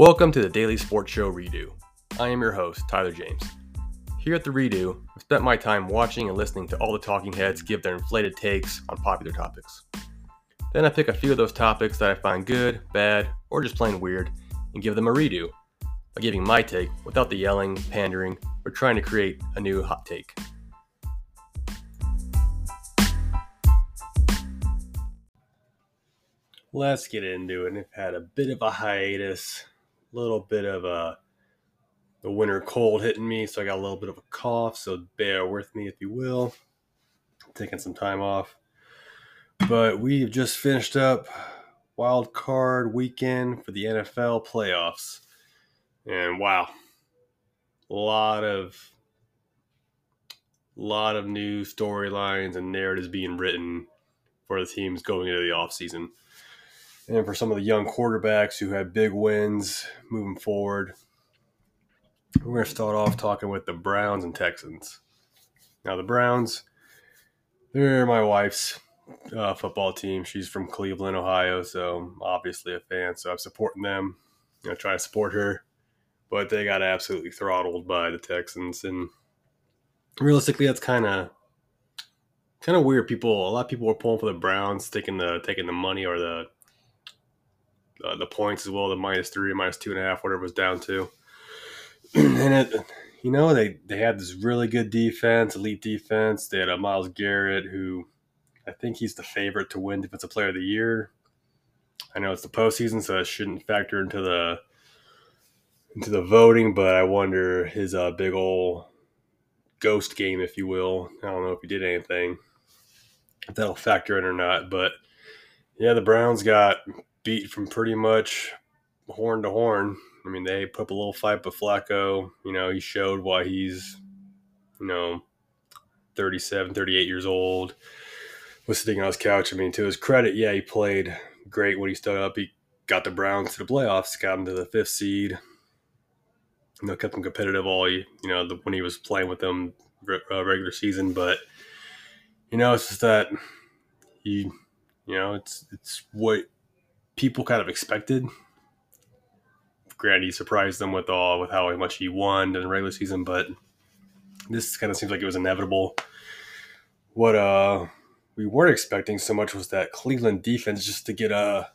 Welcome to the Daily Sports Show Redo. I am your host, Tyler James. Here at the Redo, I've spent my time watching and listening to all the talking heads give their inflated takes on popular topics. Then I pick a few of those topics that I find good, bad, or just plain weird and give them a redo by giving my take without the yelling, pandering, or trying to create a new hot take. Let's get into it. I've had a bit of a hiatus, little bit of a the winter cold hitting me, so I got a little bit of a cough. So bear with me, if you will. taking some time off, but we've just finished up wild card weekend for the NFL playoffs, and wow, a lot of lot of new storylines and narratives being written for the teams going into the offseason. And for some of the young quarterbacks who had big wins moving forward, we're going to start off talking with the Browns and Texans. Now, the Browns, they're my wife's uh, football team. She's from Cleveland, Ohio, so I'm obviously a fan. So I'm supporting them. I try to support her, but they got absolutely throttled by the Texans, and realistically, that's kind of kind of weird. People, a lot of people were pulling for the Browns, taking the taking the money or the uh, the points as well, the minus three, minus two and a half, whatever it was down to. and it, you know, they they had this really good defense, elite defense. They had a Myles Garrett who I think he's the favorite to win Defensive Player of the Year. I know it's the postseason, so that shouldn't factor into the into the voting, but I wonder his uh, big old ghost game, if you will. I don't know if he did anything, if that'll factor in or not. But yeah, the Browns got beat from pretty much horn to horn. I mean, they put up a little fight, but Flacco, you know, he showed why he's, you know, 37, 38 years old, was sitting on his couch. I mean, to his credit, yeah, he played great when he stood up. He got the Browns to the playoffs, got them to the fifth seed. You know, kept them competitive all, you know, the, when he was playing with them uh, regular season. But, you know, it's just that he, you know, it's, it's what people kind of expected. Granted, surprised them with all with how much he won in the regular season, but this kind of seems like it was inevitable. What uh we weren't expecting so much was that Cleveland defense just to get a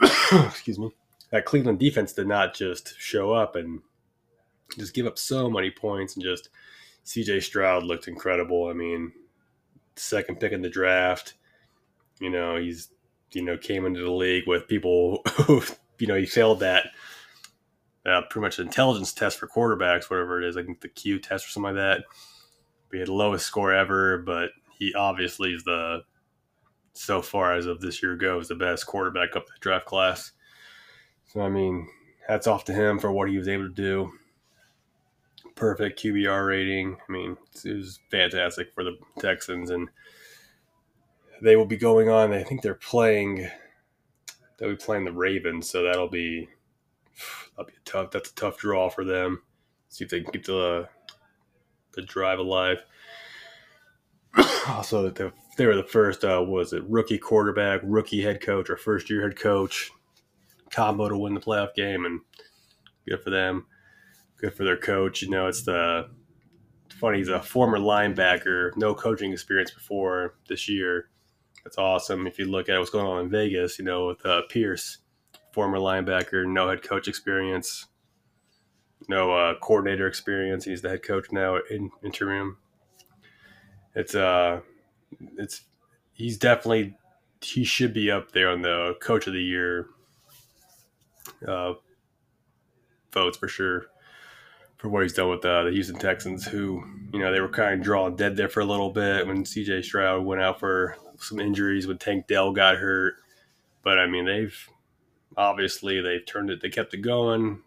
excuse me that Cleveland defense did not just show up and just give up so many points and just CJ Stroud looked incredible. I mean, second pick in the draft. You know, he's you know came into the league with people who you know he failed that uh, pretty much intelligence test for quarterbacks, whatever it is. I think the Q test or something like that. We had the lowest score ever, but he obviously is the so far as of this year goes the best quarterback up the draft class. So I mean, hats off to him for what he was able to do. Perfect QBR rating. I mean, it was fantastic for the Texans and they will be going on. I think they're playing. They'll be playing the Ravens, so that'll be that'll be tough. That's a tough draw for them. See if they can keep the the drive alive. also, the, they were the first. Uh, was it rookie quarterback, rookie head coach, or first year head coach combo to win the playoff game, and good for them. Good for their coach. You know, it's the funny. He's a former linebacker, no coaching experience before this year that's awesome. If you look at what's going on in Vegas, you know, with uh, Pierce, former linebacker, no head coach experience, no uh, coordinator experience. He's the head coach now in interim. It's uh, it's he's definitely he should be up there on the coach of the year uh, votes for sure for what he's done with uh, the Houston Texans, who you know they were kind of drawing dead there for a little bit when C.J. Stroud went out for some injuries when Tank Dell got hurt. But I mean, they've obviously they've turned it, they kept it going,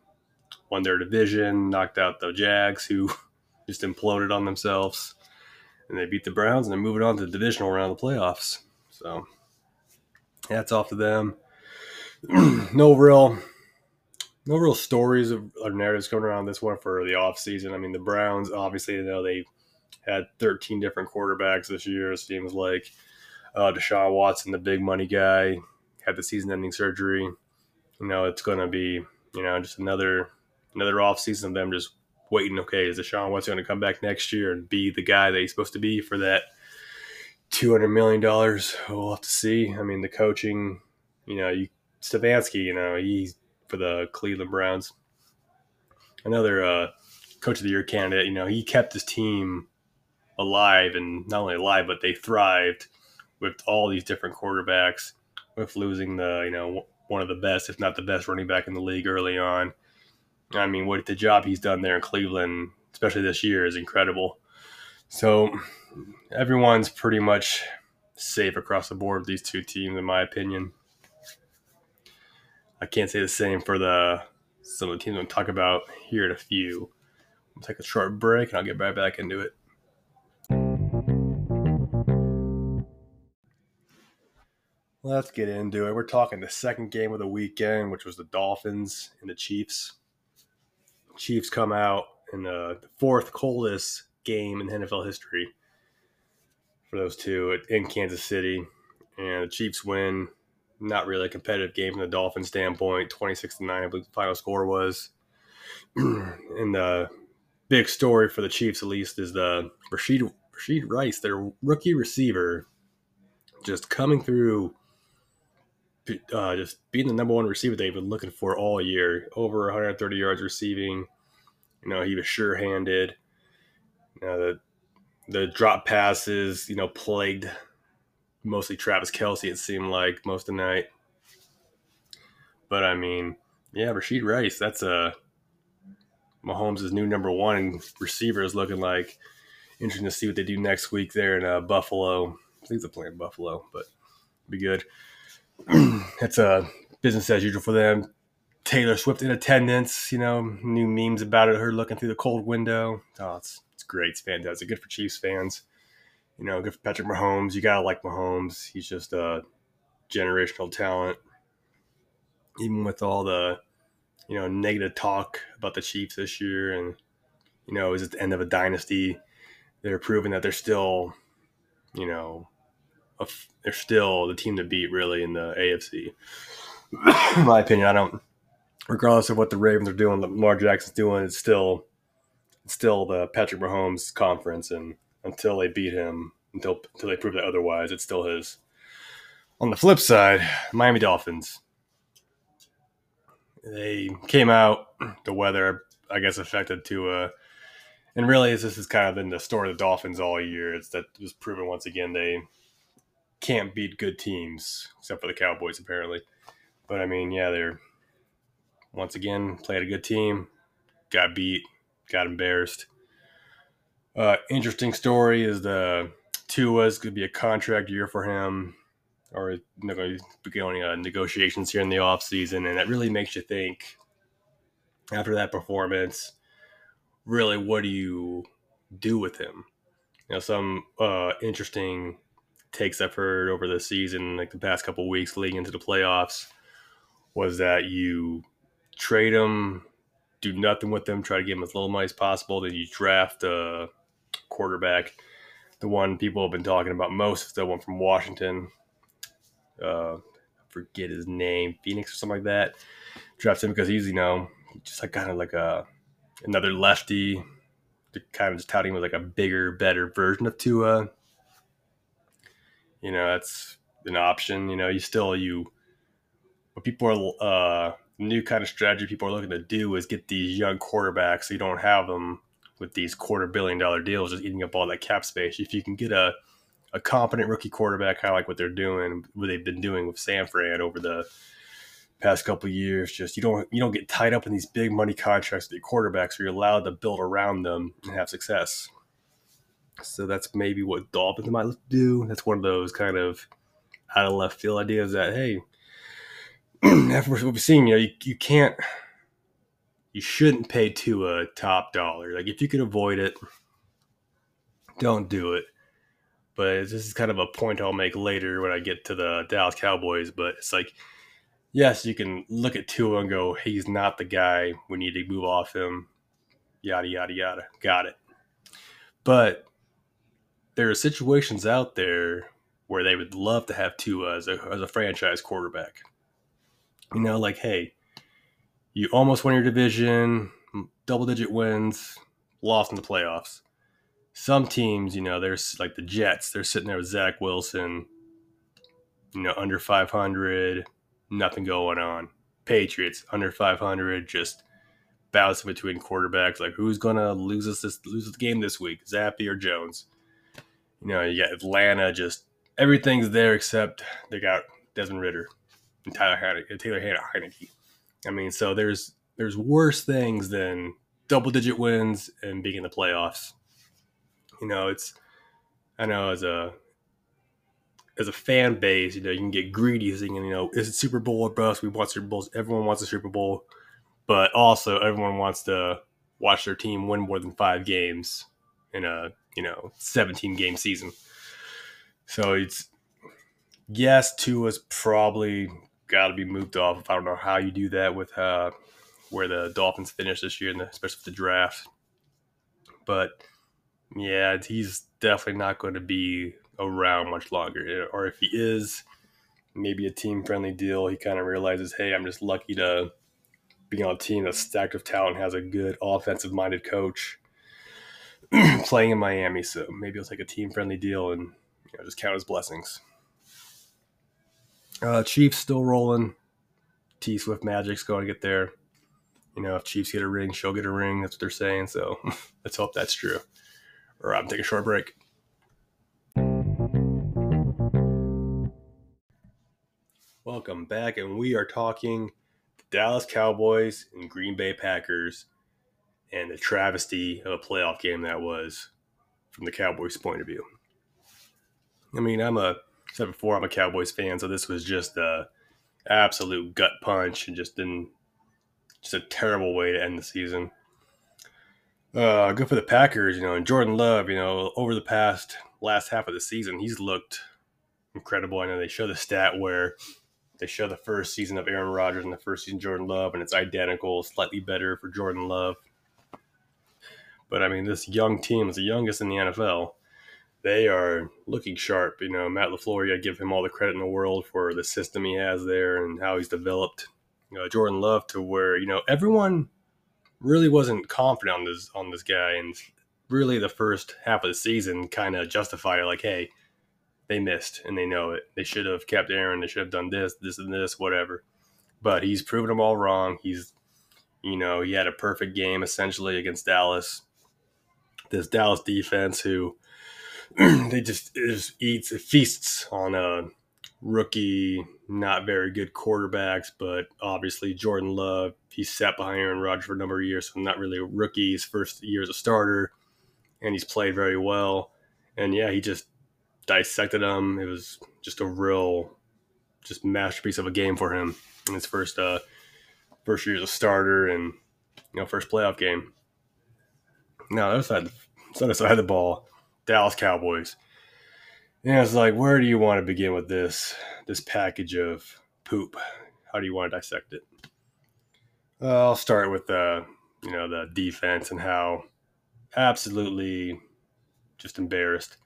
won their division, knocked out the Jags, who just imploded on themselves, and they beat the Browns, and they're moving on to the divisional round of the playoffs. So, hats off to them. no real, no real stories of, or narratives coming around this one for the off season. I mean, the Browns obviously, you know, they had 13 different quarterbacks this year. It seems like uh, Deshaun Watson, the big money guy, had the season-ending surgery. You know, it's going to be You know, just another another off season of them just waiting. Okay, is Deshaun Watson going to come back next year and be the guy that he's supposed to be for that two hundred million dollars? We'll have to see. I mean, the coaching, you know, you Stefanski, you know, he's for the Cleveland Browns. Another uh, coach of the year candidate. You know, he kept his team alive and not only alive, but they thrived with all these different quarterbacks. With losing the, you know, one of the best, if not the best, running back in the league early on. I mean, what the job he's done there in Cleveland, especially this year, is incredible. So everyone's pretty much safe across the board with these two teams, in my opinion. I can't say the same for the some of the teams we'll talk about here in a few. We'll take a short break and I'll get right back into it. Let's get into it. We're talking the second game of the weekend, which was the Dolphins and the Chiefs. Chiefs come out in uh, the fourth coldest game in NFL history for those two in Kansas City. And the Chiefs win. Not really a competitive game from the Dolphins standpoint. 26 to 9, I believe the final score was. and the big story for the Chiefs, at least, is the Rashid, Rashid Rice, their rookie receiver, just coming through uh, just being the number one receiver they've been looking for all year. Over 130 yards receiving. You know, he was sure-handed. You know, the the drop passes, you know, plagued mostly Travis Kelce, It seemed like most of the night. But I mean, yeah, Rashid Rice. That's a Mahomes' new number one receiver is looking like. Interesting to see what they do next week there in uh, Buffalo. I think they're playing Buffalo, but be good. it's a business as usual for them. Taylor Swift in attendance, you know, new memes about it, her looking through the cold window. Oh, it's it's great. It's fantastic. Good for Chiefs fans. You know, good for Patrick Mahomes. You gotta like Mahomes. He's just a generational talent. Even with all the, you know, negative talk about the Chiefs this year and you know, is it the end of a dynasty? They're proving that they're still, you know, they're still the team to beat really in the AFC. in my opinion, I don't. Regardless of what the Ravens are doing, Lamar Jackson's doing, it's still, it's still the Patrick Mahomes conference, and until they beat him, until until they prove that otherwise, it's still his. On the flip side, Miami Dolphins. They came out. The weather, I guess, affected to a. Uh, and really, this has kind of been the story of the Dolphins all year. It's that it was proven once again they can't beat good teams, except for the Cowboys, apparently. But I mean, yeah, they're once again played a good team, got beat, got embarrassed. Uh, interesting story is the Tua's going to be a contract year for him, or going to be going uh, negotiations here in the off season, and it really makes you think. After that performance, really, what do you do with him? You know, some uh, interesting takes heard over the season, like the past couple weeks leading into the playoffs, was that you trade them, do nothing with them, try to get them as little money as possible, then you draft a quarterback. The one people have been talking about most is the one from Washington. Uh, forget his name, Phoenix or something like that. Draft him because he's you know just like kind of like a another lefty. Kind of just touting him as like a bigger, better version of Tua you know that's an option. You know, you still you what people are uh, new kind of strategy people are looking to do is get these young quarterbacks so you don't have them with these quarter billion dollar deals just eating up all that cap space. If you can get a a competent rookie quarterback, kind of like what they're doing, what they've been doing with San Fran over the past couple years. Just you don't you don't get tied up in these big money contracts with your quarterbacks, so you're allowed to build around them and have success. So that's maybe what Dolphins might do. That's one of those kind of out of left field ideas that hey, after what we've seen, you know, you, you can't, you shouldn't pay to a top dollar. Like if you can avoid it, don't do it. But this is kind of a point I'll make later when I get to the Dallas Cowboys. But it's like, yes, you can look at Tua and go, he's not the guy. We need to move off him. Yada yada yada. Got it. But there are situations out there where they would love to have Tua as a, as a franchise quarterback. You know, like, hey, you almost won your division, double digit wins, lost in the playoffs. Some teams, you know, there's like the Jets, they're sitting there with Zach Wilson, you know, under 500, nothing going on. Patriots, under 500, just bouncing between quarterbacks. Like, who's going to lose us this, lose the game this week, Zappe or Jones? You know, you got Atlanta, just everything's there except they got Desmond Ridder and Tyler Heinicke, uh, Taylor Heinicke. I mean, so there's there's worse things than double digit wins and being in the playoffs. You know, it's I know as a as a fan base, you know, you can get greedy thinking, you know, is it Super Bowl or bust? We want Super Bowls. Everyone wants a Super Bowl, but also everyone wants to watch their team win more than five games in a you know 17 game season. So it's yes, Tua's probably got to be moved off. I don't know how you do that with uh, where the Dolphins finished this year, and especially with the draft. But yeah, he's definitely not going to be around much longer. Or if he is, maybe a team friendly deal. He kind of realizes, hey, I'm just lucky to be on a team that's stacked with talent, has a good offensive minded coach playing in Miami. So maybe he'll take a team friendly deal and you know, just count his blessings. Uh, Chiefs still rolling. T Swift Magic's going to get there. You know, if Chiefs get a ring, she'll get a ring. That's what they're saying. So let's hope that's true. Or I'm taking a short break. Welcome back, and we are talking the Dallas Cowboys and Green Bay Packers and the travesty of a playoff game that was from the Cowboys' point of view. I mean, I'm a said before, I'm a Cowboys fan, so this was just a absolute gut punch and just didn't just a terrible way to end the season. Uh, good for the Packers, you know, and Jordan Love, you know, over the past last half of the season, he's looked incredible. I know they show the stat where they show the first season of Aaron Rodgers and the first season Jordan Love, and it's identical, slightly better for Jordan Love. But I mean, this young team is the youngest in the NFL. They are looking sharp. You know, Matt LaFleur, I give him all the credit in the world for the system he has there and how he's developed you know, Jordan Love to where, you know, everyone really wasn't confident on this on this guy and really the first half of the season kind of justified like, hey, they missed and they know it. They should have kept Aaron, they should have done this, this and this, whatever. But he's proven them all wrong. He's you know, he had a perfect game essentially against Dallas this Dallas defense who they just, just eats feasts on a rookie, not very good quarterbacks, but obviously Jordan Love. He sat behind Aaron Rodgers for a number of years, so not really a rookie. His first year as a starter, and he's played very well. And yeah, he just dissected him. It was just a real, just masterpiece of a game for him in his first uh, first year as a starter and you know first playoff game. Now, the other side, the other side of the ball, Dallas Cowboys. And it's like, where do you want to begin with this this package of poop? How do you want to dissect it? Uh, I'll start with the you know the defense and how absolutely just embarrassed.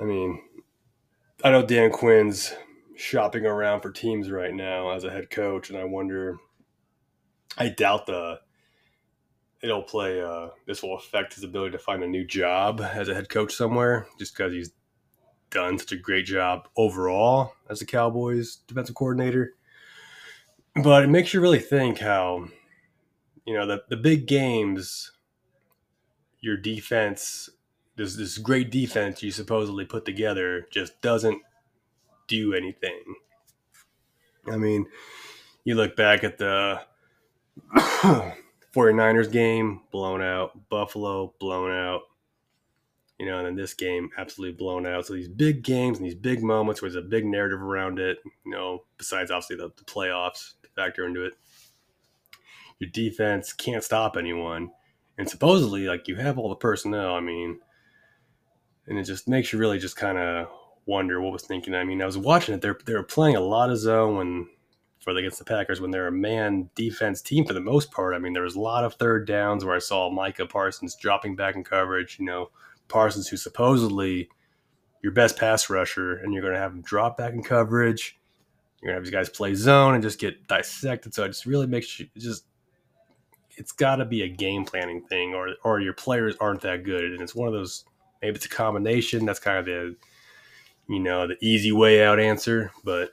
I mean, I know Dan Quinn's shopping around for teams right now as a head coach, and I wonder. I doubt the it'll play. Uh, this will affect his ability to find a new job as a head coach somewhere, just because he's done such a great job overall as a Cowboys defensive coordinator. But it makes you really think how, you know, the the big games, your defense, this this great defense you supposedly put together just doesn't do anything. I mean, you look back at the 49ers game, blown out. Buffalo, blown out. You know, and then this game, absolutely blown out. So these big games and these big moments where there's a big narrative around it, you know, besides obviously the, the playoffs to factor into it. Your defense can't stop anyone. And supposedly, like, you have all the personnel. I mean, and it just makes you really just kind of wonder what was thinking. I mean, I was watching it. They're, they were playing a lot of zone when for against the Packers when they're a man defense team for the most part. I mean, there was a lot of third downs where I saw Micah Parsons dropping back in coverage. You know, Parsons, who's supposedly your best pass rusher, and you're going to have him drop back in coverage. You're gonna have these guys play zone and just get dissected. So it just really makes you just it's got to be a game planning thing, or or your players aren't that good, and it's one of those. Maybe it's a combination. That's kind of the you know the easy way out answer, but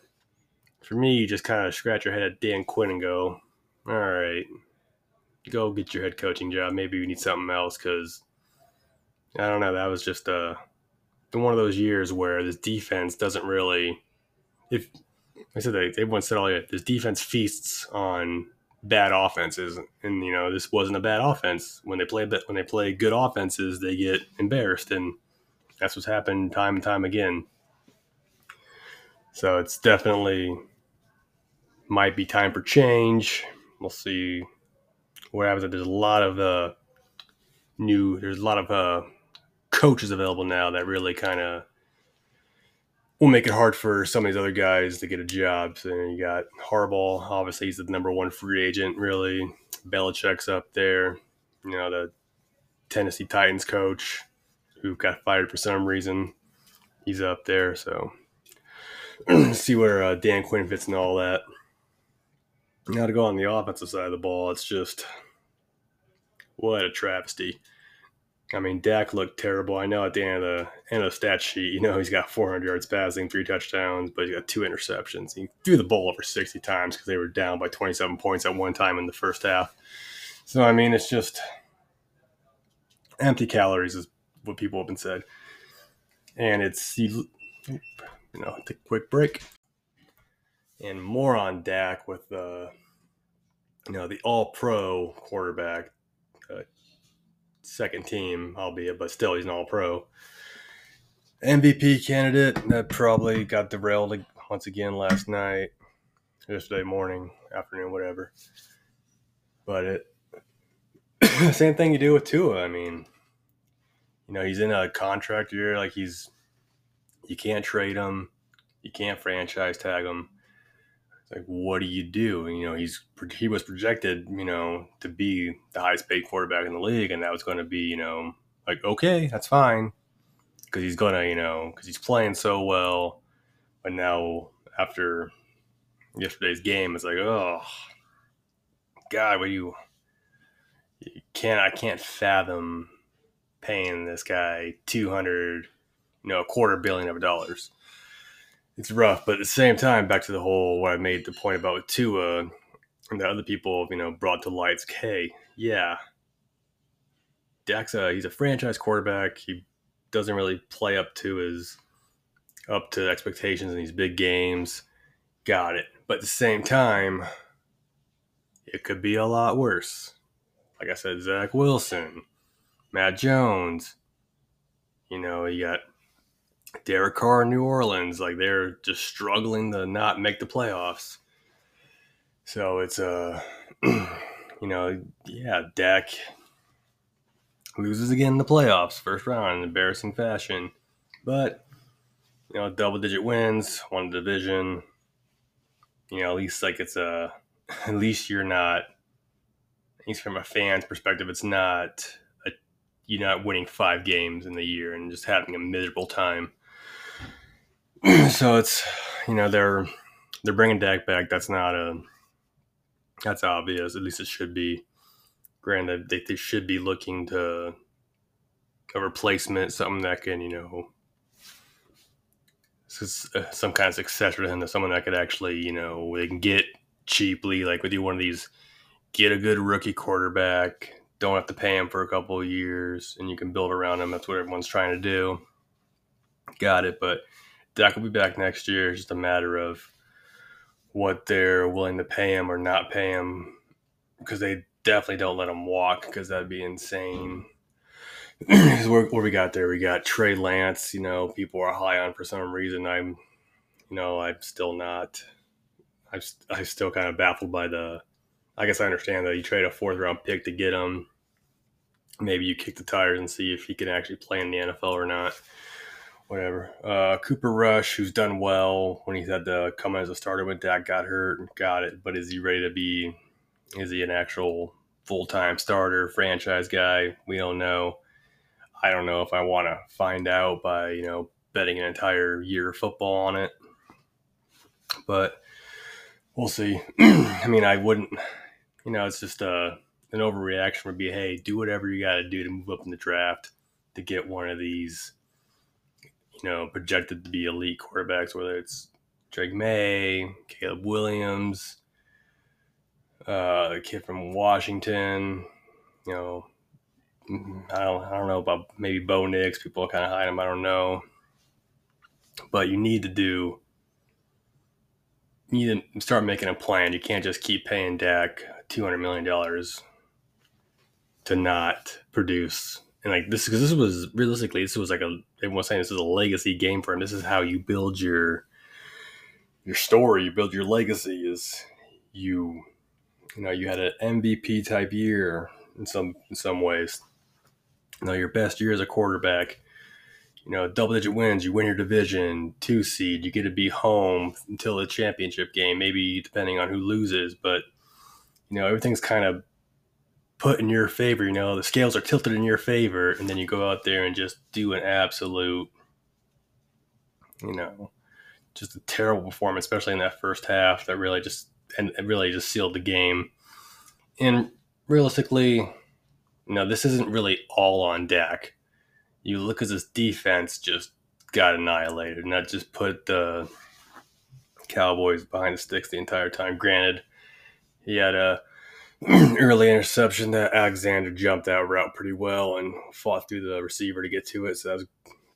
for me, you just kind of scratch your head at Dan Quinn and go, all right, go get your head coaching job. Maybe you need something else because I don't know. That was just uh, one of those years where this defense doesn't really. If I said that everyone said all oh, this defense feasts on bad offenses, and you know this wasn't a bad offense. When they play when they play good offenses, they get embarrassed, and that's what's happened time and time again. So it's definitely might be time for change. We'll see what happens. There's a lot of uh, new. There's a lot of uh, coaches available now that really kind of will make it hard for some of these other guys to get a job. So you got Harbaugh, obviously he's the number one free agent. Really, Belichick's up there. You know the Tennessee Titans coach who got fired for some reason. He's up there. So see where uh, Dan Quinn fits in all that. Now to go on the offensive side of the ball, it's just what a travesty. I mean, Dak looked terrible. I know at the end of the end of the stat sheet, you know, he's got 400 yards passing, three touchdowns, but he's got two interceptions. He threw the ball over 60 times because they were down by 27 points at one time in the first half. So I mean, it's just empty calories is what people have been said, and it's you know, take a quick break and more on Dak with the you know the All Pro quarterback, uh, second team, albeit, but still he's an All Pro. MVP candidate that probably got derailed once again last night, yesterday morning, afternoon, whatever. But it same thing you do with Tua. I mean, you know, he's in a contract year, like he's you can't trade him, you can't franchise tag him like what do you do? And, you know he's he was projected you know to be the highest paid quarterback in the league and that was going to be you know like okay that's fine because he's gonna you know because he's playing so well. But now after yesterday's game it's like oh god what you you can't i can't fathom paying this guy 200 you know a quarter billion of dollars it's rough, but at the same time, back to the whole what I made the point about with Tua and the other people, you know, brought to light's hey, yeah, Dak's a, he's a franchise quarterback. He doesn't really play up to his up to expectations in these big games. Got it. But at the same time, it could be a lot worse. Like I said, Zach Wilson, Matt Jones. You know, you got Derek Carr in New Orleans, like they're just struggling to not make the playoffs. So it's a, uh, you know, yeah, Dak loses again in the playoffs, first round in embarrassing fashion. But, you know, double digit wins, won the division. You know, at least like it's a, at least you're not, at least from a fan's perspective, it's not a, you're not winning five games in the year and just having a miserable time. so it's you know they're they're bringing Dak back. That's not a that's obvious. At least it should be. Granted, they, they should be looking to a replacement, something that can you know uh, some kind of successor to him, someone that could actually you know they can get cheaply, like with you one of these, get a good rookie quarterback. Don't have to pay him for a couple of years, and you can build around him. That's what everyone's trying to do. Got it, but Dak will be back next year. It's just a matter of what they're willing to pay him or not pay him because they definitely don't let him walk because that'd be insane. where, we got there, we got Trey Lance. You know, people are high on for some reason. I'm, you know, I'm still not. I'm, I'm still kind of baffled by the. I guess I understand that you trade a fourth round pick to get him. Maybe you kick the tires and see if he can actually play in the NFL or not whatever. Uh, Cooper Rush, who's done well when he's had to come as a starter when Dak got hurt, got it. But is he ready to be? Is he an actual full time starter, franchise guy? We don't know. I don't know if I want to find out by you know betting an entire year of football on it. But we'll see. I mean, I wouldn't, you know, it's just uh, an overreaction would be, hey, do whatever you got to do to move up in the draft to get one of these, you know, projected to be elite quarterbacks, whether it's Drake Maye, Caleb Williams, uh, the kid from Washington, you know, I don't, I don't know about maybe Bo Nix. People kind of hide him. I don't know. But you need to do you need to start making a plan. You can't just keep paying Dak two hundred million dollars to not produce. And like this, because this was realistically, this was like a everyone's saying this is a legacy game for him. This is how you build your your story. You build your legacy. Is you you know you had an MVP type year in some in some ways. You know your best year as a quarterback you know, double digit wins, you win your division, two seed, you get to be home until the championship game, maybe depending on who loses, but you know, everything's kind of put in your favor, you know, the scales are tilted in your favor, and then you go out there and just do an absolute, you know, just a terrible performance, especially in that first half that really just and really just sealed the game. And realistically, you know, this isn't really all on Dak you look at this defense just got annihilated, and that just put the Cowboys behind the sticks the entire time. Granted, he had a early interception that Alexander jumped that route pretty well and fought through the receiver to get to it, so that was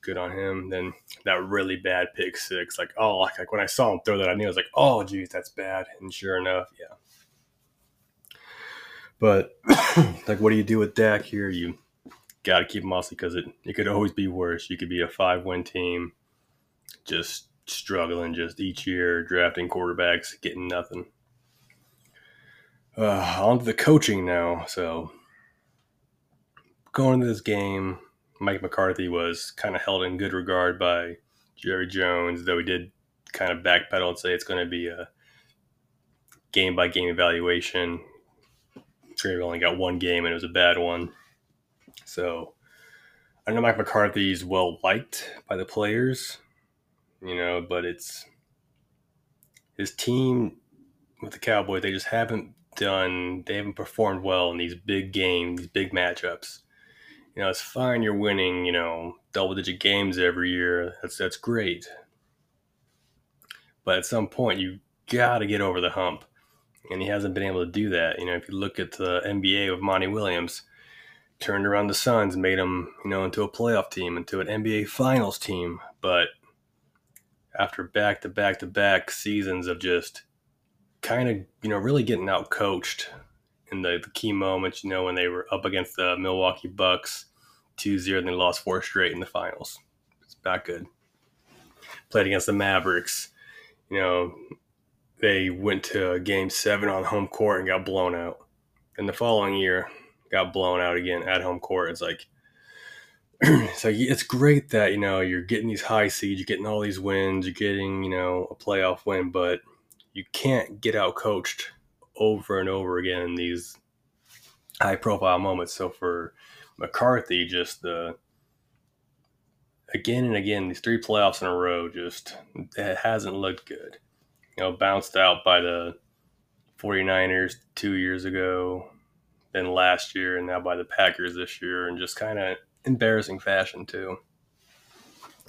good on him. Then that really bad pick six, like oh, like, like when I saw him throw that, I knew I was like, oh, geez, that's bad. And sure enough, yeah. But like, what do you do with Dak here? You got to keep Mossy because it, it could always be worse. You could be a five win team, just struggling just each year, drafting quarterbacks, getting nothing. Uh, on to the coaching now. So, going into this game, Mike McCarthy was kind of held in good regard by Jerry Jones, though he did kind of backpedal and say it's going to be a game by game evaluation. Jerry only got one game and it was a bad one. So I know Mike McCarthy's well liked by the players, you know, but it's his team with the Cowboys, they just haven't done, they haven't performed well in these big games, these big matchups. You know, it's fine you're winning, you know, double digit games every year. That's that's great. But at some point you gotta get over the hump. And he hasn't been able to do that. You know, if you look at the NBA with Monty Williams, turned around the Suns, made them, you know, into a playoff team, into an NBA Finals team. But after back to back to back seasons of just kind of, you know, really getting out coached in the, the, key moments, you know, when they were up against the Milwaukee Bucks 2 0, and they lost four straight in the finals. It's not good. Played against the Mavericks, you know, they went to game seven on home court and got blown out. And the following year, got blown out again at home court. It's like like it's great that you know you're getting these high seeds, you're getting all these wins, you're getting you know a playoff win, but you can't get out coached over and over again in these high profile moments. So for McCarthy, just the again and again these three playoffs in a row, just it hasn't looked good. You know, bounced out by the 49ers two years ago than last year and now by the Packers this year and just kind of embarrassing fashion too.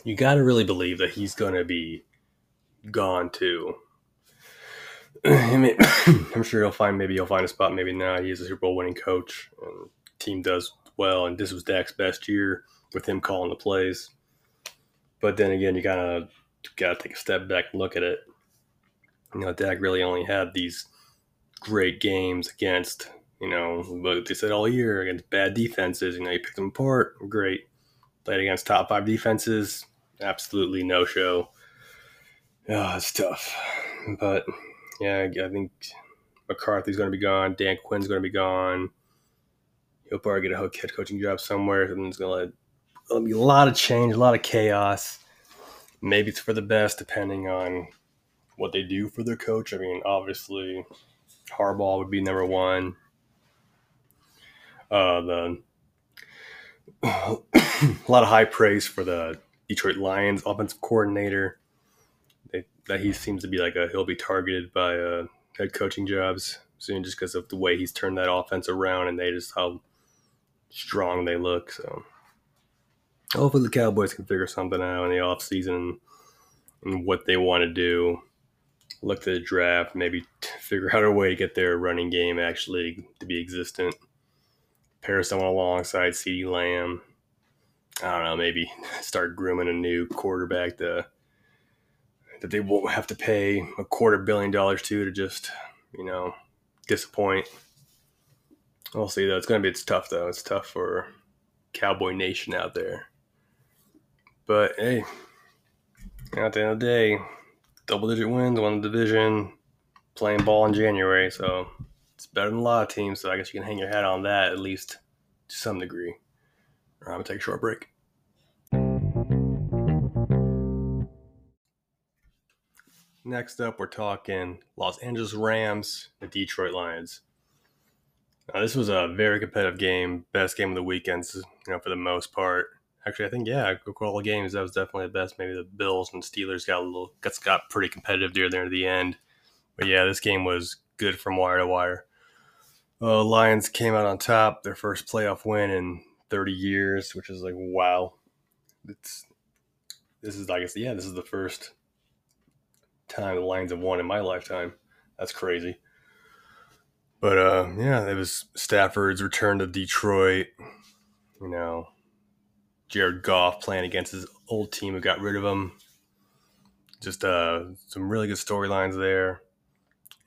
You got to really believe that he's going to be gone too. I'm sure he'll find maybe he'll find a spot, maybe not. He's a Super Bowl winning coach, and team does well. And this was Dak's best year with him calling the plays. But then again, you gotta gotta take a step back and look at it. You know, Dak really only had these great games against you know, but they said all year against bad defenses. You know, you pick them apart, great. Played against top five defenses, absolutely no show. Oh, it's tough. But yeah, I think McCarthy's going to be gone. Dan Quinn's going to be gone. He'll probably get a head coaching job somewhere, and it's going to be a lot of change, a lot of chaos. Maybe it's for the best, depending on what they do for their coach. I mean, obviously, Harbaugh would be number one uh, the a lot of high praise for the Detroit Lions offensive coordinator. That he seems to be like a he'll be targeted by uh, head coaching jobs soon, just because of the way he's turned that offense around and they just how strong they look. So hopefully the Cowboys can figure something out in the offseason and what they want to do. Look to the draft, maybe figure out a way to get their running game actually to be existent. Pair someone alongside CeeDee Lamb. I don't know, maybe start grooming a new quarterback to that they won't have to pay a quarter billion dollars to to just, you know, disappoint. We'll see though. It's gonna be it's tough though. It's tough for Cowboy Nation out there. But hey, at the end of the day, double digit wins, won the division, playing ball in January, so it's better than a lot of teams. So I guess you can hang your hat on that at least to some degree. I'm gonna take a short break. Next up, we're talking Los Angeles Rams, the Detroit Lions. Now, this was a very competitive game, best game of the weekends, you know, for the most part. Actually, I think yeah, all the games that was definitely the best. Maybe the Bills and Steelers got a little got got pretty competitive near the, the end, but yeah, this game was good from wire to wire. Uh, Lions came out on top, their first playoff win in 30 years, which is like wow. It's this is I guess yeah, this is the first time the Lions have won in my lifetime. That's crazy. But uh, yeah, it was Stafford's return to Detroit. You know, Jared Goff playing against his old team who got rid of him. Just uh, some really good storylines there.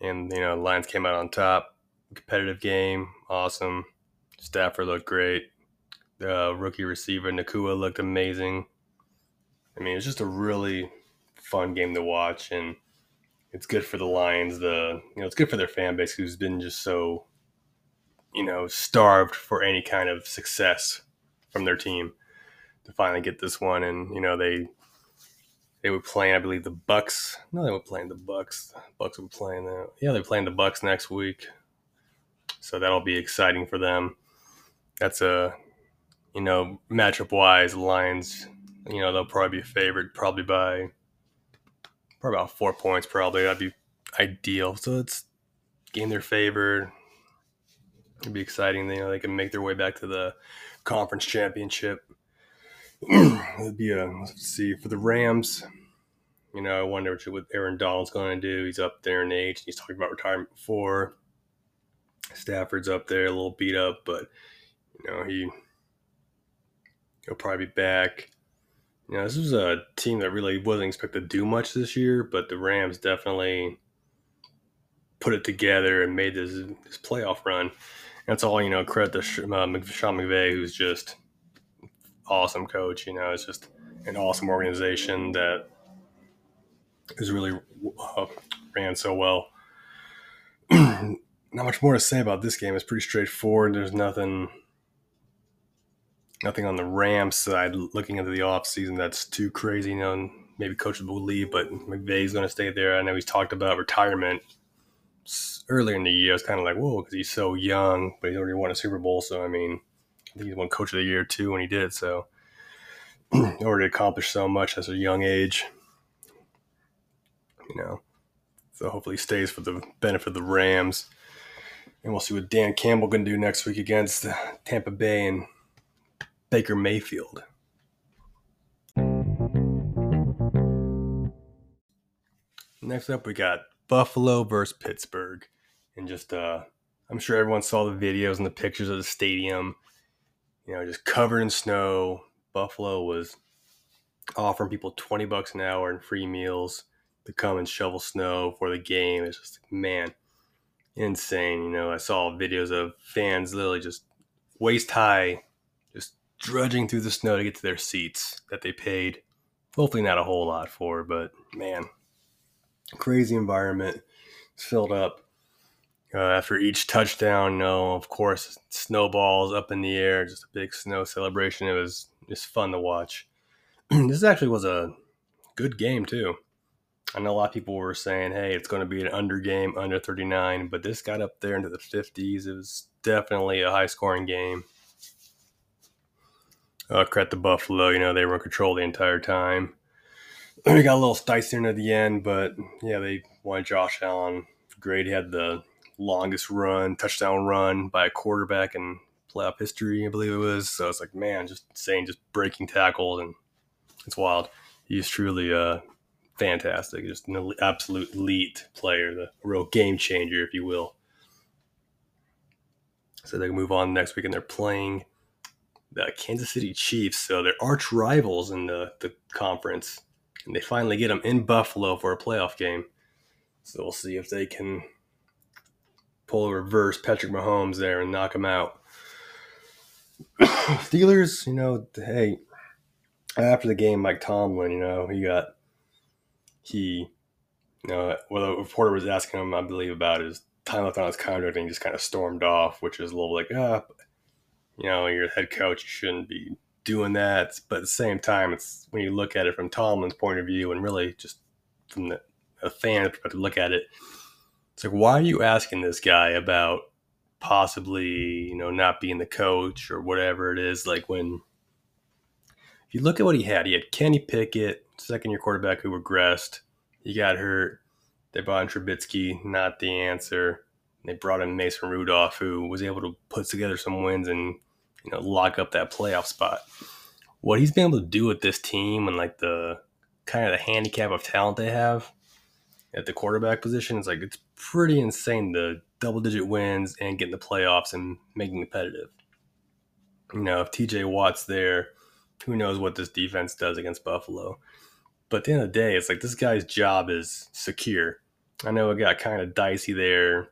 And, you know, Lions came out on top. Competitive game. Awesome. Stafford looked great. The uh, rookie receiver, Nacua, looked amazing. I mean, it's just a really fun game to watch. And it's good for the Lions. The, you know, it's good for their fan base who's been just so, you know, starved for any kind of success from their team to finally get this one. And you know they they were playing, I believe, the Bucks. No, they were playing the Bucks. Bucks were playing the yeah, they're playing the Bucks next week. So that'll be exciting for them. That's a you know matchup wise, Lions. You know they'll probably be favored, probably by probably about four points. Probably that'd be ideal. So it's game their favor. It'd be exciting. You know they can make their way back to the conference championship. it'd be a let's see for the Rams. You know, I wonder what Aaron Donald's going to do. He's up there in age. He's talking about retirement before. Stafford's up there, a little beat up, but you know he he'll probably be back. Know, this was a team that really wasn't expected to do much this year, but the Rams definitely put it together and made this this playoff run. And That's all you know. Credit to Sean McVay, who's just awesome coach. You know, it's just an awesome organization that is really uh, ran so well. Not much more to say about this game. It's pretty straightforward. There's nothing nothing on the Rams side looking into the offseason that's too crazy. You know, maybe coaches will leave, but McVay's going to stay there. I know he's talked about retirement earlier in the year. It's kind of like, whoa, because he's so young, but he's already won a Super Bowl. So, I mean, I think he's won Coach of the Year too when he did. So, already accomplished so much at a young age. You know, so hopefully he stays for the benefit of the Rams. And we'll see what Dan Campbell can do next week against Tampa Bay and Baker Mayfield. Next up, we got Buffalo versus Pittsburgh. And just, uh, I'm sure everyone saw the videos and the pictures of the stadium you know, just covered in snow. Buffalo was offering people 20 bucks an hour and free meals to come and shovel snow for the game. It's just, man, insane. You know, I saw videos of fans literally just waist high, drudging through the snow to get to their seats that they paid. Hopefully, not a whole lot for, but man, crazy environment. It's filled up. Uh, after each touchdown, know, of course, snowballs up in the air, just a big snow celebration. It was just fun to watch. this actually was a good game too. I know a lot of people were saying, "Hey, it's going to be an under game, under 39," but this got up there into the 50s. It was definitely a high-scoring game. Uh, credit to Buffalo, you know they were in control the entire time. We got a little dicey at the end, but yeah, they won Josh Allen great. He had the longest run, touchdown run by a quarterback in playoff history, I believe it was. So it's like, man, just saying, just breaking tackles, and it's wild. He's truly uh, fantastic, just an absolute elite player, the real game changer, if you will. So they can move on next week, and they're playing the Kansas City Chiefs. So they're arch rivals in the, the conference, and they finally get them in Buffalo for a playoff game. So we'll see if they can pull a reverse Patrick Mahomes there and knock him out. Steelers, you know, hey, after the game, Mike Tomlin, you know, he got he, you know, well, the reporter was asking him, I believe, about his time left on his contract, and he just kind of stormed off, which is a little like, ah, you know, you're the head coach, you shouldn't be doing that. But at the same time, it's when you look at it from Tomlin's point of view, and really just from the a fan perspective, look at it. It's like, why are you asking this guy about possibly, you know, not being the coach or whatever it is? Like when if you look at what he had, he had Kenny Pickett, second year quarterback who regressed. He got hurt. They brought in Trubisky, not the answer. They brought in Mason Rudolph, who was able to put together some wins and you know lock up that playoff spot. What he's been able to do with this team and like the kind of the handicap of talent they have at the quarterback position is like it's pretty insane the double digit wins and getting the playoffs and making competitive. You know, if TJ Watt's there, who knows what this defense does against Buffalo. But at the end of the day, it's like this guy's job is secure. I know it got kind of dicey there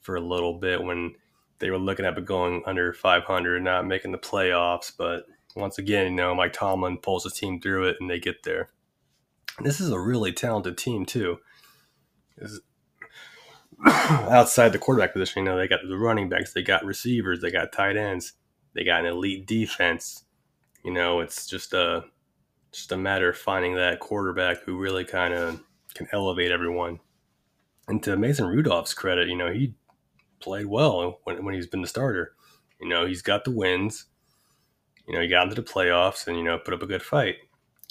for a little bit when they were looking at going under 500, not making the playoffs. But once again, you know, Mike Tomlin pulls his team through it and they get there. This is a really talented team, too. outside the quarterback position, you know, they got the running backs, they got receivers, they got tight ends, they got an elite defense. You know, it's just a just a matter of finding that quarterback who really kind of can elevate everyone. And to Mason Rudolph's credit, you know, he played well when, when he's been the starter. You know, he's got the wins. You know, he got into the playoffs and, you know, put up a good fight.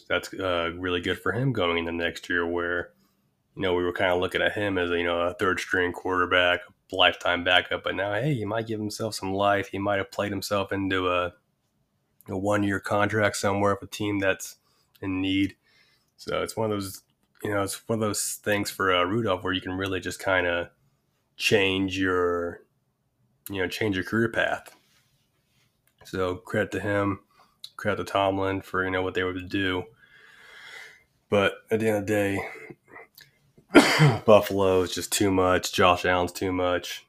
That's uh, really good for him going into next year where, you know, we were kind of looking at him as, a, you know, a third string quarterback, lifetime backup. But now, hey, he might give himself some life. He might have played himself into a, a one year contract somewhere with a team that's in need. So it's one of those, you know, it's one of those things for uh, Rudolph where you can really just kind of change your, you know, change your career path. So credit to him, credit to Tomlin for you know what they were to do. But at the end of the day, Buffalo is just too much. Josh Allen's too much.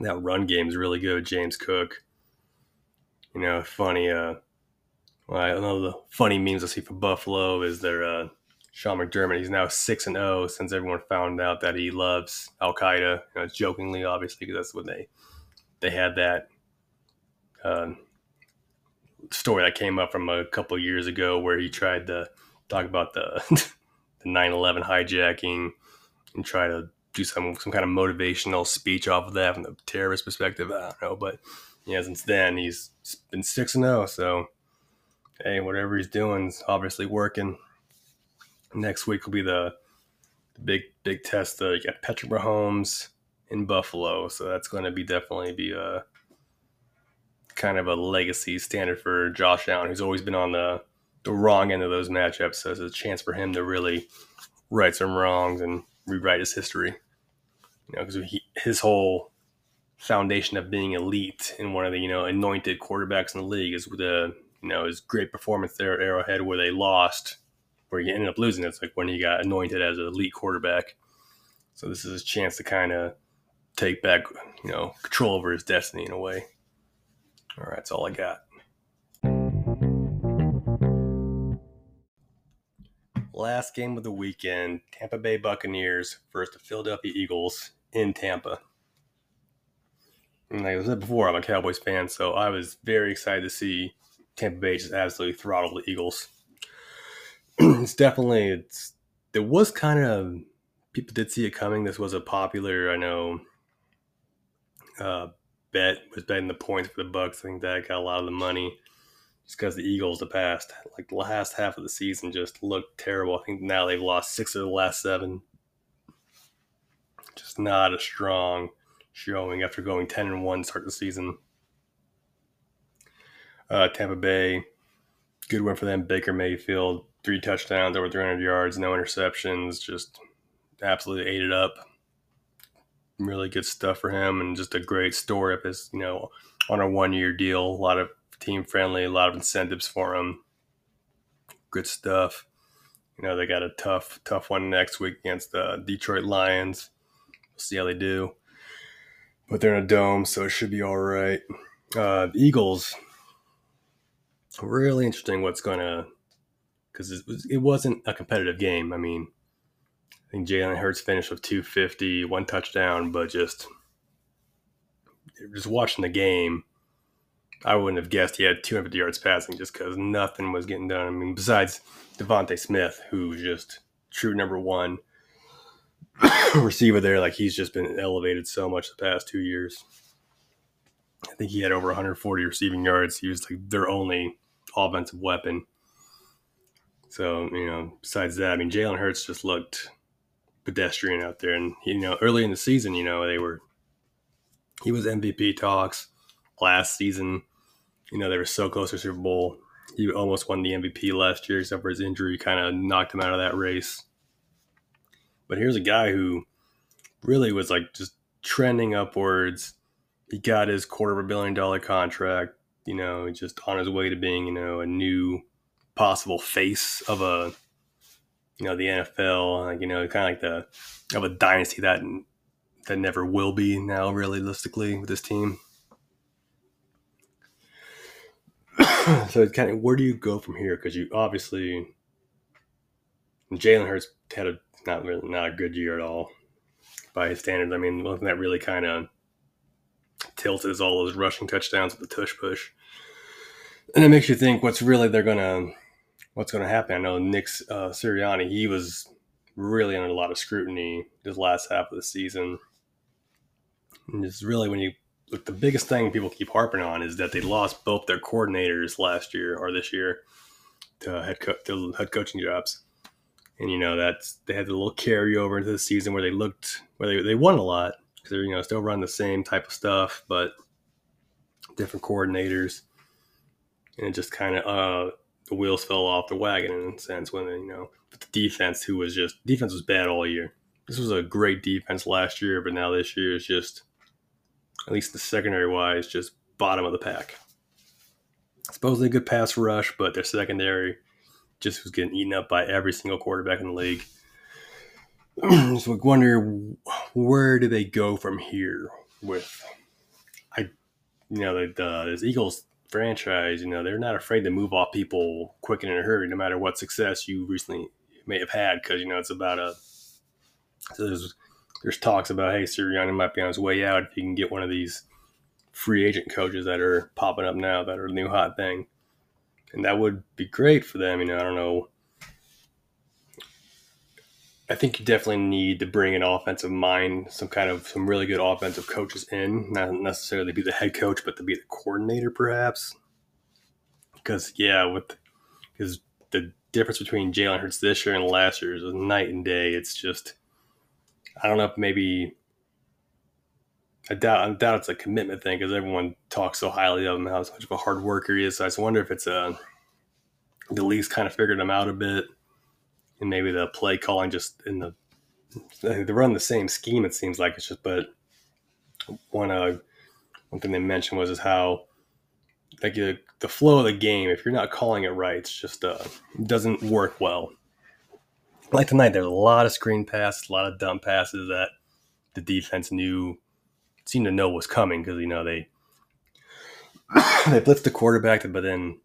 That run game is really good. James Cook. You know, funny. Uh, well, know the funny memes I see for Buffalo is their uh, Sean McDermott. He's now six and zero oh since everyone found out that he loves Al Qaeda. You know, jokingly, obviously, because that's when they they had that uh, story that came up from a couple years ago where he tried to talk about the the 9/11 hijacking and try to do some some kind of motivational speech off of that from the terrorist perspective. I don't know, but yeah, since then he's been six and zero. Oh, so hey, whatever he's doing is obviously working. Next week will be the, the big big test. Uh, you got Patrick Mahomes in Buffalo, so that's going to be definitely be a kind of a legacy standard for Josh Allen, who's always been on the the wrong end of those matchups. So it's a chance for him to really right some wrongs and rewrite his history. You know, because his whole foundation of being elite and one of the you know anointed quarterbacks in the league is with a you know his great performance there at Arrowhead where they lost, where he ended up losing. It's like when he got anointed as an elite quarterback. So this is his chance to kind of take back you know control over his destiny in a way. All right, that's all I got. Last game of the weekend Tampa Bay Buccaneers versus the Philadelphia Eagles in Tampa. And like I said before, I'm a Cowboys fan, so I was very excited to see Tampa Bay just absolutely throttle the Eagles. it's definitely it's there was kind of people did see it coming. This was a popular, I know, uh, bet was betting the points for the Bucs. I think that got a lot of the money just because the Eagles the past like the last half of the season just looked terrible. I think now they've lost six of the last seven. just not a strong showing after going 10 and 1 start the season. Uh, Tampa Bay, good win for them. Baker Mayfield, three touchdowns, over 300 yards, no interceptions, just absolutely ate it up. Really good stuff for him, and just a great story of his, you know, on a one year deal. A lot of team friendly, a lot of incentives for him. Good stuff. You know, they got a tough, tough one next week against the Detroit Lions. We'll see how they do. But they're in a dome, so it should be all right. Uh, Eagles, really interesting what's going to, because it, was, it wasn't a competitive game. I mean, I think Jalen Hurts finished with 250, one touchdown, but just just watching the game, I wouldn't have guessed he had 250 yards passing just because nothing was getting done. I mean, besides DeVonta Smith, who's just true number one receiver there, like he's just been elevated so much the past two years. I think he had over 140 receiving yards. He was like their only offensive weapon. So, you know, besides that, I mean, Jalen Hurts just looked pedestrian out there. And, you know, early in the season, you know, they were, he was MVP talks last season. You know, they were so close to Super Bowl. He almost won the MVP last year, except for his injury, kind of knocked him out of that race. But here's a guy who really was like just trending upwards. He got his quarter of a billion dollar contract, you know, just on his way to being, you know, a new possible face of a, you know, the NFL, like, you know, kind of like the, of a dynasty that, that never will be now, realistically, with this team. so it's kind of where do you go from here? Because you obviously Jalen Hurts had a not really not a good year at all by his standards. I mean, wasn't that really kind of tilted as all those rushing touchdowns with the tush push? And it makes you think what's really they're gonna what's gonna happen. I know Nick uh, Sirianni he was really under a lot of scrutiny this last half of the season. And it's really when you look, the biggest thing people keep harping on is that they lost both their coordinators last year or this year to head co- to head coaching jobs, and you know that's they had a little carryover into the season where they looked where they they won a lot because they're you know still running the same type of stuff, but different coordinators, and it just kind of uh the wheels fell off the wagon in a sense when you know the defense who was just defense was bad all year. This was a great defense last year, but now this year is just at least the secondary wise, just bottom of the pack. Supposedly a good pass rush, but their secondary just was getting eaten up by every single quarterback in the league. so I wonder where do they go from here with I you know the, the this Eagles franchise, you know, they're not afraid to move off people quick and in a hurry, no matter what success you recently may have had, because you know it's about a so there's there's talks about hey Sirianni might be on his way out if you can get one of these free agent coaches that are popping up now that are the new hot thing, and that would be great for them. You know, I don't know. I think you definitely need to bring an offensive mind, some kind of some really good offensive coaches in, not necessarily be the head coach, but to be the coordinator, perhaps. Because yeah, with because the difference between Jalen Hurts this year and last year is a night and day. It's just I don't know if maybe I doubt I doubt it's a commitment thing because everyone talks so highly of him how much of a hard worker he is. So I just wonder if it's a the league's kind of figured him out a bit, and maybe the play calling just in the they run the same scheme. It seems like it's just but one uh one thing they mentioned was is how like the, the flow of the game if you're not calling it right it's just uh doesn't work well like tonight, there's a lot of screen passes, a lot of dump passes that the defense knew, seemed to know was coming because you know they they blitz the quarterback, but then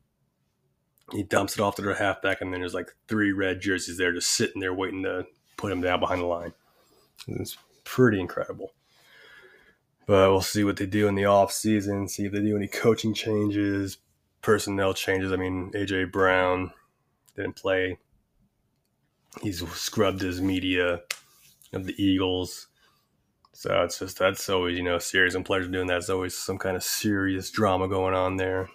he dumps it off to their halfback, and then there's like three red jerseys there just sitting there waiting to put him down behind the line. It's pretty incredible. But we'll see what they do in the off season. See if they do any coaching changes, personnel changes. I mean, AJ Brown didn't play he's scrubbed his media of the Eagles. So it's just that's always you know serious and players doing that. It's always some kind of serious drama going on there.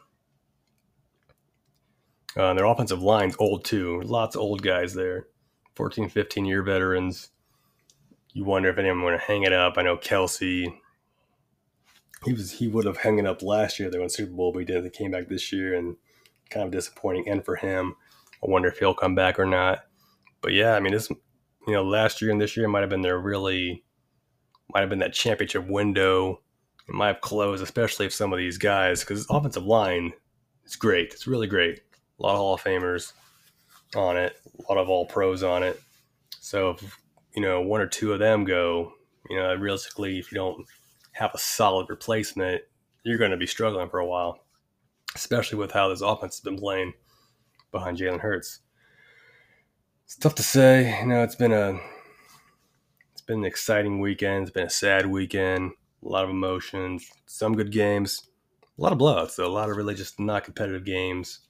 Uh, their offensive line's old too. Lots of old guys there, 14, 15 year veterans. you wonder if anyone to hang it up. I know Kelce. he was he would have hung it up last year. They won Super Bowl, but he didn't. He came back this year, and kind of disappointing end for him. I wonder if he'll come back or not. But yeah, I mean, this you know last year and this year might have been their really might have been that championship window. It might have closed, especially if some of these guys, because offensive line is great. It's really great. A lot of Hall of Famers on it, a lot of all pros on it. So if you know one or two of them go, you know, realistically, if you don't have a solid replacement, you're going to be struggling for a while, especially with how this offense has been playing behind Jalen Hurts. It's tough to say. You know, it's been a it's been an exciting weekend. It's been a sad weekend. A lot of emotions. Some good games. A lot of blowouts. Though. A lot of really just not competitive games.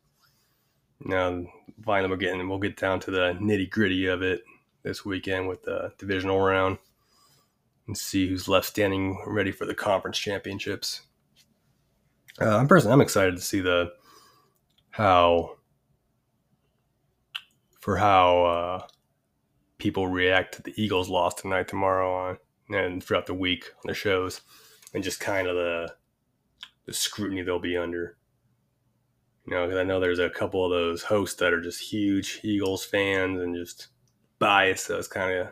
Know, finally we're getting. We'll get down to the nitty gritty of it this weekend with the divisional round and see who's left standing ready for the conference championships. Uh, I'm personally I'm excited to see the how for how uh, people react to the Eagles' loss tonight, tomorrow, on and throughout the week on the shows, and just kind of the the scrutiny they'll be under. You know, because I know there's a couple of those hosts that are just huge Eagles fans and just biased. So it's kind of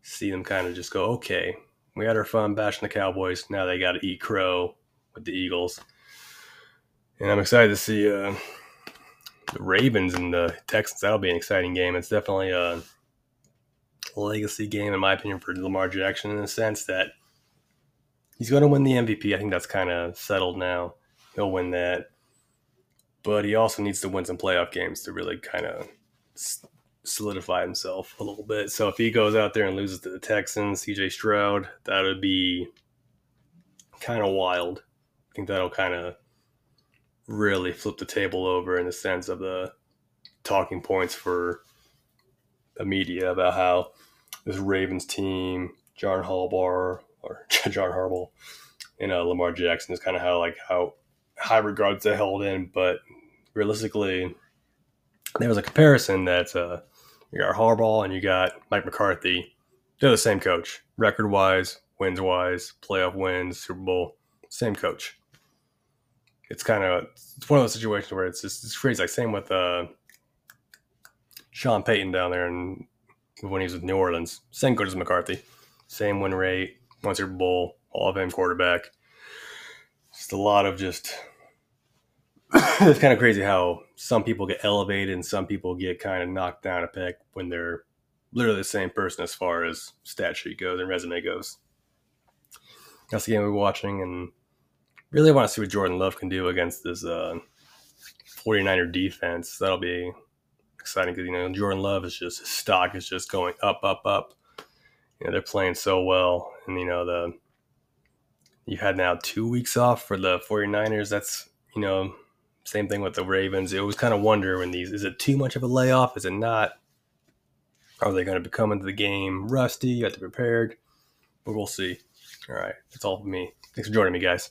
see them kind of just go, okay, we had our fun bashing the Cowboys. Now they got to eat crow with the Eagles. And I'm excited to see uh, the Ravens and the Texans. That'll be an exciting game. It's definitely a legacy game, in my opinion, for Lamar Jackson in the sense that he's going to win the MVP. I think that's kind of settled now. He'll win that. But he also needs to win some playoff games to really kind of solidify himself a little bit. So if he goes out there and loses to the Texans, CJ Stroud, that would be kind of wild. I think that'll kind of really flip the table over in the sense of the talking points for the media about how this Ravens team, John Harbaugh or John Harbaugh, and uh, Lamar Jackson is kind of how like how high regards they held in, but realistically, there was a comparison that uh, you got Harbaugh and you got Mike McCarthy. They're the same coach, record wise, wins wise, playoff wins, Super Bowl, same coach it's kind of it's one of those situations where it's just it's crazy. Like same with uh, Sean Payton down there, and when he was with New Orleans, same coach as McCarthy, same win rate, one Super Bowl, Hall of Fame quarterback. Just a lot of just. it's kind of crazy how some people get elevated and some people get kind of knocked down a peg when they're literally the same person as far as stat sheet goes and resume goes. That's the game we're watching, and really want to see what Jordan Love can do against this uh, 49er defense. That'll be exciting because, you know, Jordan Love is just, his stock is just going up, up, up. You know, they're playing so well. And, you know, the, you had now two weeks off for the 49ers. That's, you know, same thing with the Ravens. It was kind of wonder when these, is it too much of a layoff? Is it not? Are they going to come into the game rusty? You have to be prepared. But we'll see. All right. That's all for me. Thanks for joining me, guys.